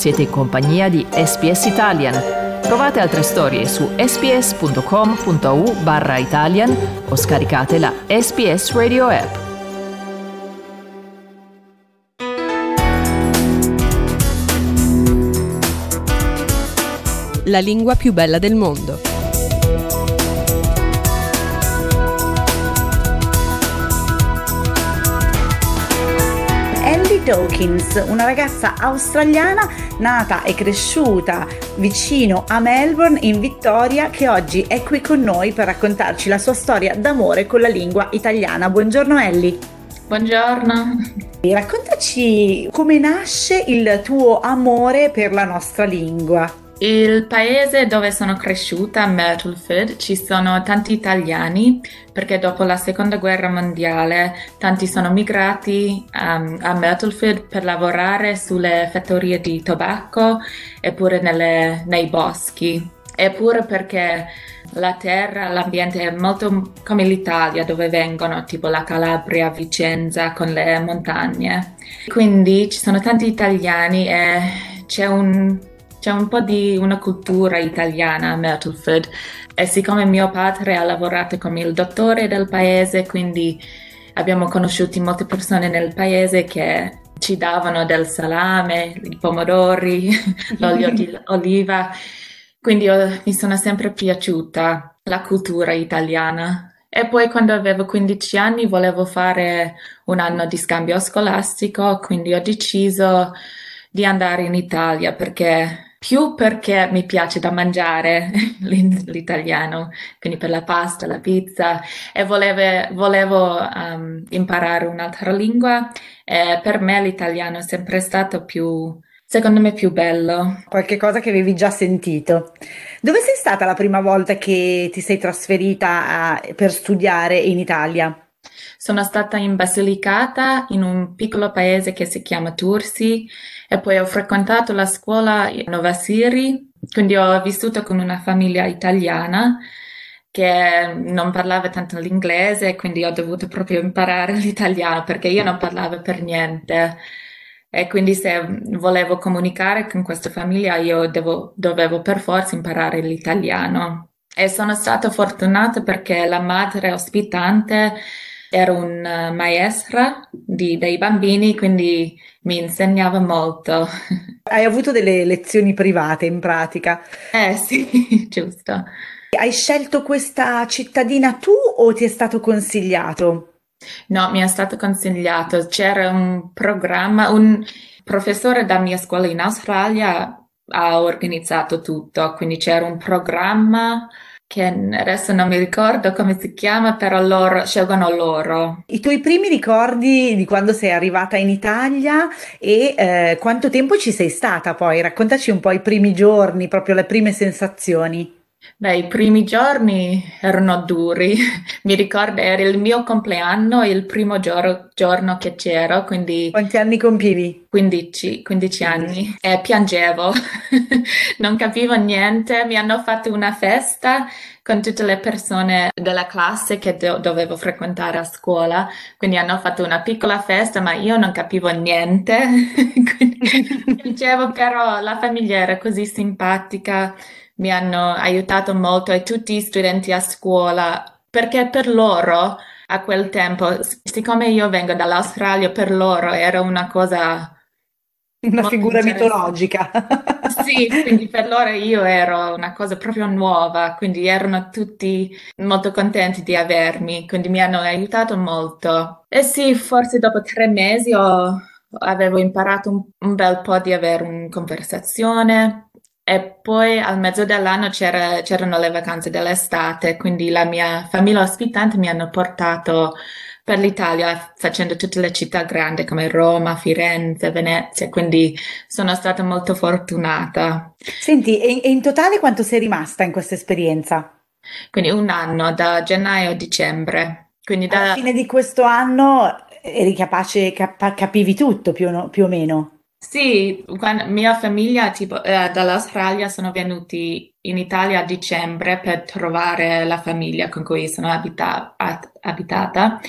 Siete in compagnia di SPS Italian. Trovate altre storie su sps.com.au barra Italian o scaricate la SPS Radio app. La lingua più bella del mondo. Ellie Dawkins, una ragazza australiana nata e cresciuta vicino a Melbourne in Vittoria che oggi è qui con noi per raccontarci la sua storia d'amore con la lingua italiana. Buongiorno Ellie. Buongiorno. Raccontaci come nasce il tuo amore per la nostra lingua. Il paese dove sono cresciuta, Myrtleford, ci sono tanti italiani perché dopo la seconda guerra mondiale tanti sono migrati um, a Myrtleford per lavorare sulle fattorie di tabacco eppure nelle, nei boschi. Eppure perché la terra, l'ambiente è molto come l'Italia dove vengono tipo la Calabria, Vicenza con le montagne. Quindi ci sono tanti italiani e c'è un c'è un po' di una cultura italiana a Myrtleford e siccome mio padre ha lavorato come il dottore del paese, quindi abbiamo conosciuto molte persone nel paese che ci davano del salame, i pomodori, l'olio di oliva, quindi io, mi sono sempre piaciuta la cultura italiana. E poi quando avevo 15 anni volevo fare un anno di scambio scolastico, quindi ho deciso di andare in Italia perché più perché mi piace da mangiare l'italiano, quindi per la pasta, la pizza, e voleve, volevo um, imparare un'altra lingua. E per me l'italiano è sempre stato più, secondo me, più bello. Qualche cosa che avevi già sentito. Dove sei stata la prima volta che ti sei trasferita a, per studiare in Italia? Sono stata in Basilicata, in un piccolo paese che si chiama Tursi, e poi ho frequentato la scuola a Nova Siri, quindi ho vissuto con una famiglia italiana che non parlava tanto l'inglese, quindi ho dovuto proprio imparare l'italiano perché io non parlavo per niente. E quindi se volevo comunicare con questa famiglia io devo, dovevo per forza imparare l'italiano. E sono stata fortunata perché la madre ospitante era una maestra di, dei bambini, quindi mi insegnava molto. Hai avuto delle lezioni private in pratica? Eh sì, giusto. Hai scelto questa cittadina tu o ti è stato consigliato? No, mi è stato consigliato. C'era un programma, un professore da mia scuola in Australia ha organizzato tutto, quindi c'era un programma che adesso non mi ricordo come si chiama, però loro scelgono loro. I tuoi primi ricordi di quando sei arrivata in Italia e eh, quanto tempo ci sei stata poi? Raccontaci un po' i primi giorni, proprio le prime sensazioni. Beh, i primi giorni erano duri. Mi ricordo, era il mio compleanno, il primo giorno, giorno che c'ero, quindi... Quanti anni compivi? 15, 15 anni. E piangevo, non capivo niente. Mi hanno fatto una festa con tutte le persone della classe che do- dovevo frequentare a scuola. Quindi hanno fatto una piccola festa, ma io non capivo niente. piangevo, però la famiglia era così simpatica mi hanno aiutato molto e tutti gli studenti a scuola, perché per loro a quel tempo, siccome io vengo dall'Australia, per loro era una cosa... Una figura mitologica. sì, quindi per loro io ero una cosa proprio nuova, quindi erano tutti molto contenti di avermi, quindi mi hanno aiutato molto. E sì, forse dopo tre mesi ho, avevo imparato un, un bel po' di avere una conversazione, e poi al mezzo dell'anno c'era, c'erano le vacanze dell'estate, quindi la mia famiglia ospitante mi hanno portato per l'Italia facendo tutte le città grandi come Roma, Firenze, Venezia, quindi sono stata molto fortunata. Senti, e in totale quanto sei rimasta in questa esperienza? Quindi un anno, da gennaio a dicembre. Quindi da... Alla fine di questo anno eri capace, cap- capivi tutto più o, più o meno? Sì, quando mia famiglia tipo, eh, dall'Australia sono venuti in Italia a dicembre per trovare la famiglia con cui sono abita- abitata.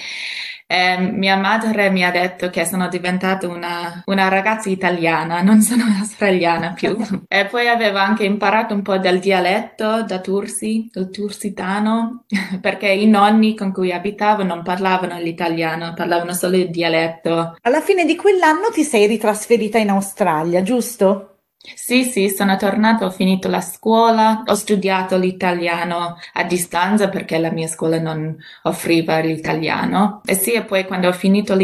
E mia madre mi ha detto che sono diventata una, una ragazza italiana, non sono australiana più. e poi avevo anche imparato un po' del dialetto da Tursi, il tursitano, perché i nonni con cui abitavo non parlavano l'italiano, parlavano solo il dialetto. Alla fine di quell'anno ti sei ritrasferita in Australia, giusto? Sì, sì, sono tornato, ho finito la scuola, ho studiato l'italiano a distanza perché la mia scuola non offriva l'italiano. E sì, e poi quando ho finito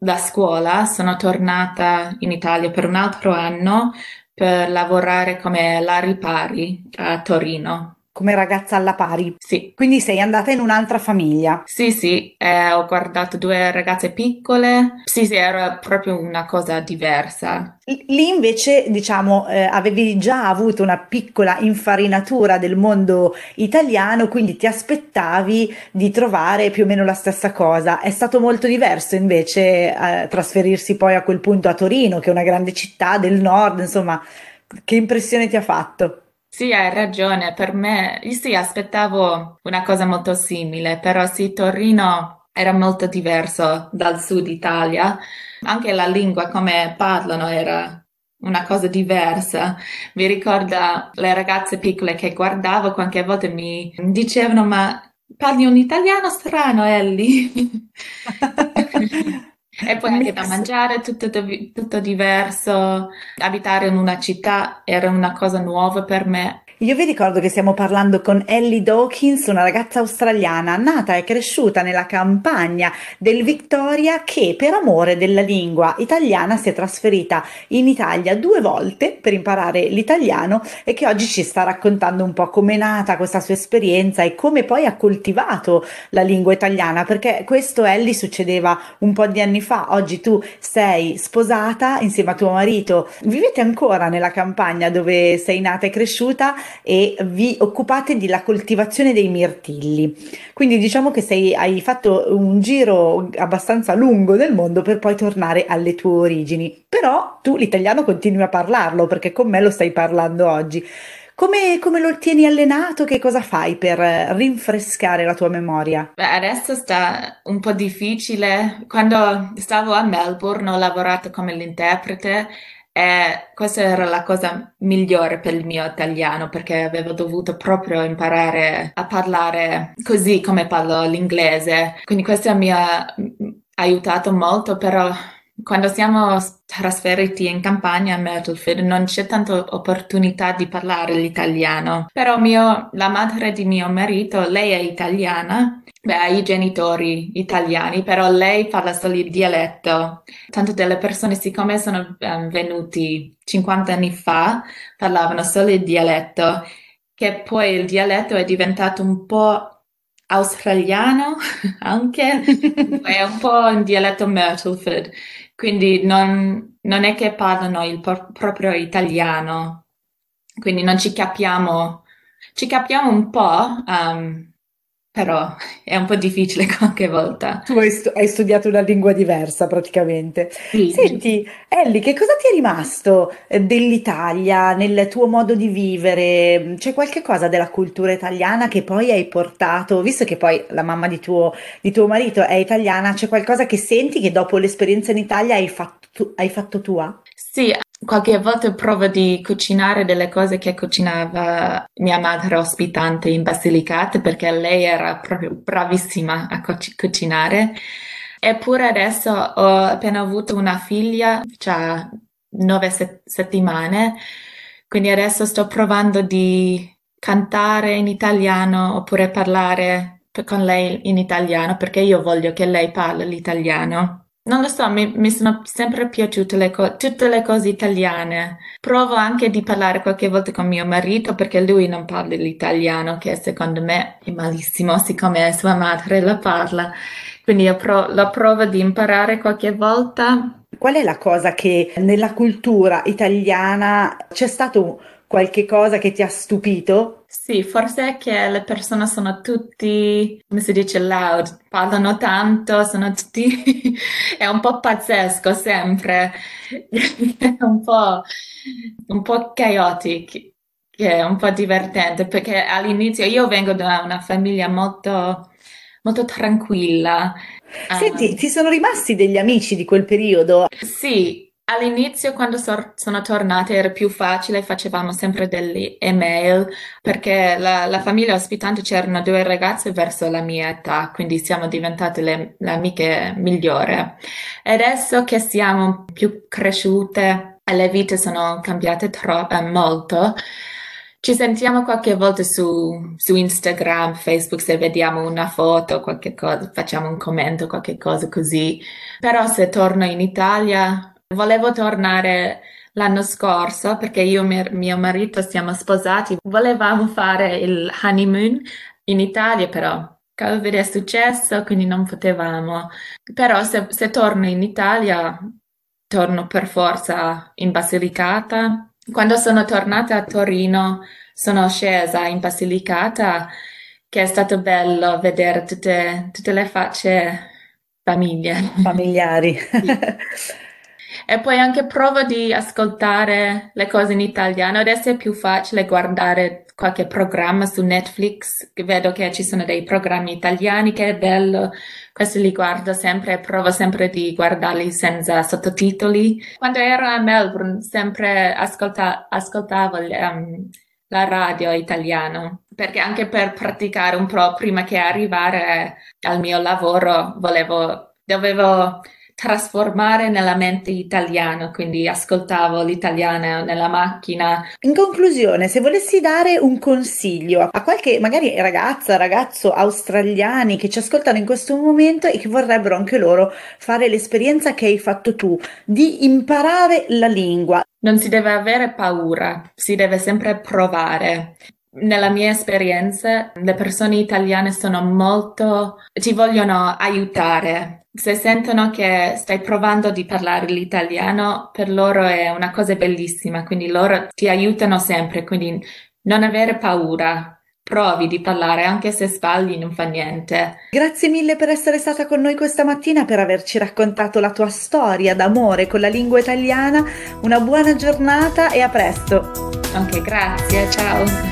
la scuola sono tornata in Italia per un altro anno per lavorare come Larry Pari a Torino come ragazza alla pari. Sì. Quindi sei andata in un'altra famiglia. Sì, sì, eh, ho guardato due ragazze piccole. Sì, sì, era proprio una cosa diversa. Lì invece, diciamo, eh, avevi già avuto una piccola infarinatura del mondo italiano, quindi ti aspettavi di trovare più o meno la stessa cosa. È stato molto diverso invece eh, trasferirsi poi a quel punto a Torino, che è una grande città del nord, insomma, che impressione ti ha fatto? Sì, hai ragione, per me, io sì, aspettavo una cosa molto simile, però sì, Torino era molto diverso dal sud Italia, anche la lingua come parlano era una cosa diversa. Mi ricorda le ragazze piccole che guardavo, qualche volta mi dicevano, ma parli un italiano strano, Ellie? E poi anche da mangiare, tutto, tutto diverso. Abitare in una città era una cosa nuova per me. Io vi ricordo che stiamo parlando con Ellie Dawkins, una ragazza australiana nata e cresciuta nella campagna del Victoria che per amore della lingua italiana si è trasferita in Italia due volte per imparare l'italiano e che oggi ci sta raccontando un po' com'è nata questa sua esperienza e come poi ha coltivato la lingua italiana, perché questo Ellie succedeva un po' di anni fa, oggi tu sei sposata insieme a tuo marito, vivete ancora nella campagna dove sei nata e cresciuta e vi occupate della coltivazione dei mirtilli. Quindi diciamo che sei, hai fatto un giro abbastanza lungo del mondo per poi tornare alle tue origini. Però tu l'italiano continui a parlarlo perché con me lo stai parlando oggi. Come, come, lo tieni allenato? Che cosa fai per rinfrescare la tua memoria? Beh, adesso sta un po' difficile. Quando stavo a Melbourne ho lavorato come l'interprete e questa era la cosa migliore per il mio italiano perché avevo dovuto proprio imparare a parlare così come parlo l'inglese. Quindi questo mi ha aiutato molto, però quando siamo trasferiti in campagna a Myrtlefield non c'è tanta opportunità di parlare l'italiano. Però mio, la madre di mio marito, lei è italiana, beh, ha i genitori italiani, però lei parla solo il dialetto. Tanto delle persone, siccome sono um, venuti 50 anni fa, parlavano solo il dialetto, che poi il dialetto è diventato un po' australiano anche, è un po' in dialetto Myrtleford, quindi non, non è che parlano il pro- proprio italiano, quindi non ci capiamo, ci capiamo un po', um, però è un po' difficile qualche volta. Tu hai, stu- hai studiato una lingua diversa praticamente. Sì. Senti, Ellie, che cosa ti è rimasto eh, dell'Italia nel tuo modo di vivere? C'è qualche cosa della cultura italiana che poi hai portato, visto che poi la mamma di tuo, di tuo marito è italiana, c'è qualcosa che senti che dopo l'esperienza in Italia hai fatto, hai fatto tua? Sì, qualche volta provo di cucinare delle cose che cucinava mia madre ospitante in Basilicata perché lei era proprio bravissima a cuc- cucinare. Eppure adesso ho appena avuto una figlia, cioè nove set- settimane, quindi adesso sto provando di cantare in italiano oppure parlare con lei in italiano perché io voglio che lei parli l'italiano. Non lo so, mi, mi sono sempre piaciute le co- tutte le cose italiane. Provo anche di parlare qualche volta con mio marito perché lui non parla l'italiano, che secondo me è malissimo, siccome sua madre la parla. Quindi io pro- la provo di imparare qualche volta. Qual è la cosa che nella cultura italiana c'è stato qualche cosa che ti ha stupito? Sì, forse è che le persone sono tutti, come si dice, loud, parlano tanto, sono tutti, è un po' pazzesco sempre, è un po', un po' chaotic, che è un po' divertente, perché all'inizio io vengo da una famiglia molto, molto tranquilla. Senti, um, ti sono rimasti degli amici di quel periodo? Sì, All'inizio, quando so- sono tornata, era più facile, facevamo sempre delle email perché la, la famiglia ospitante c'erano due ragazze verso la mia età, quindi siamo diventate le, le amiche migliori. Adesso che siamo più cresciute e le vite sono cambiate troppo, eh, molto, ci sentiamo qualche volta su, su, Instagram, Facebook, se vediamo una foto, qualche cosa, facciamo un commento, qualche cosa così. Però se torno in Italia Volevo tornare l'anno scorso perché io e mio marito siamo sposati. Volevamo fare il honeymoon in Italia, però Covid è successo, quindi non potevamo. Però se, se torno in Italia, torno per forza in Basilicata. Quando sono tornata a Torino, sono scesa in Basilicata, che è stato bello vedere tutte, tutte le facce famiglie. familiari. Sì. E poi anche provo di ascoltare le cose in italiano. Adesso è più facile guardare qualche programma su Netflix. Vedo che ci sono dei programmi italiani che è bello. Questo li guardo sempre e provo sempre di guardarli senza sottotitoli. Quando ero a Melbourne sempre ascolta- ascoltavo um, la radio italiano perché anche per praticare un po' prima che arrivare al mio lavoro volevo, dovevo trasformare nella mente italiana, quindi ascoltavo l'italiano nella macchina. In conclusione, se volessi dare un consiglio a qualche magari ragazza, ragazzo australiani che ci ascoltano in questo momento e che vorrebbero anche loro fare l'esperienza che hai fatto tu, di imparare la lingua. Non si deve avere paura, si deve sempre provare. Nella mia esperienza, le persone italiane sono molto, ti vogliono aiutare. Se sentono che stai provando di parlare l'italiano, per loro è una cosa bellissima, quindi loro ti aiutano sempre, quindi non avere paura. Provi di parlare, anche se sbagli non fa niente. Grazie mille per essere stata con noi questa mattina, per averci raccontato la tua storia d'amore con la lingua italiana. Una buona giornata e a presto. Anche grazie, ciao.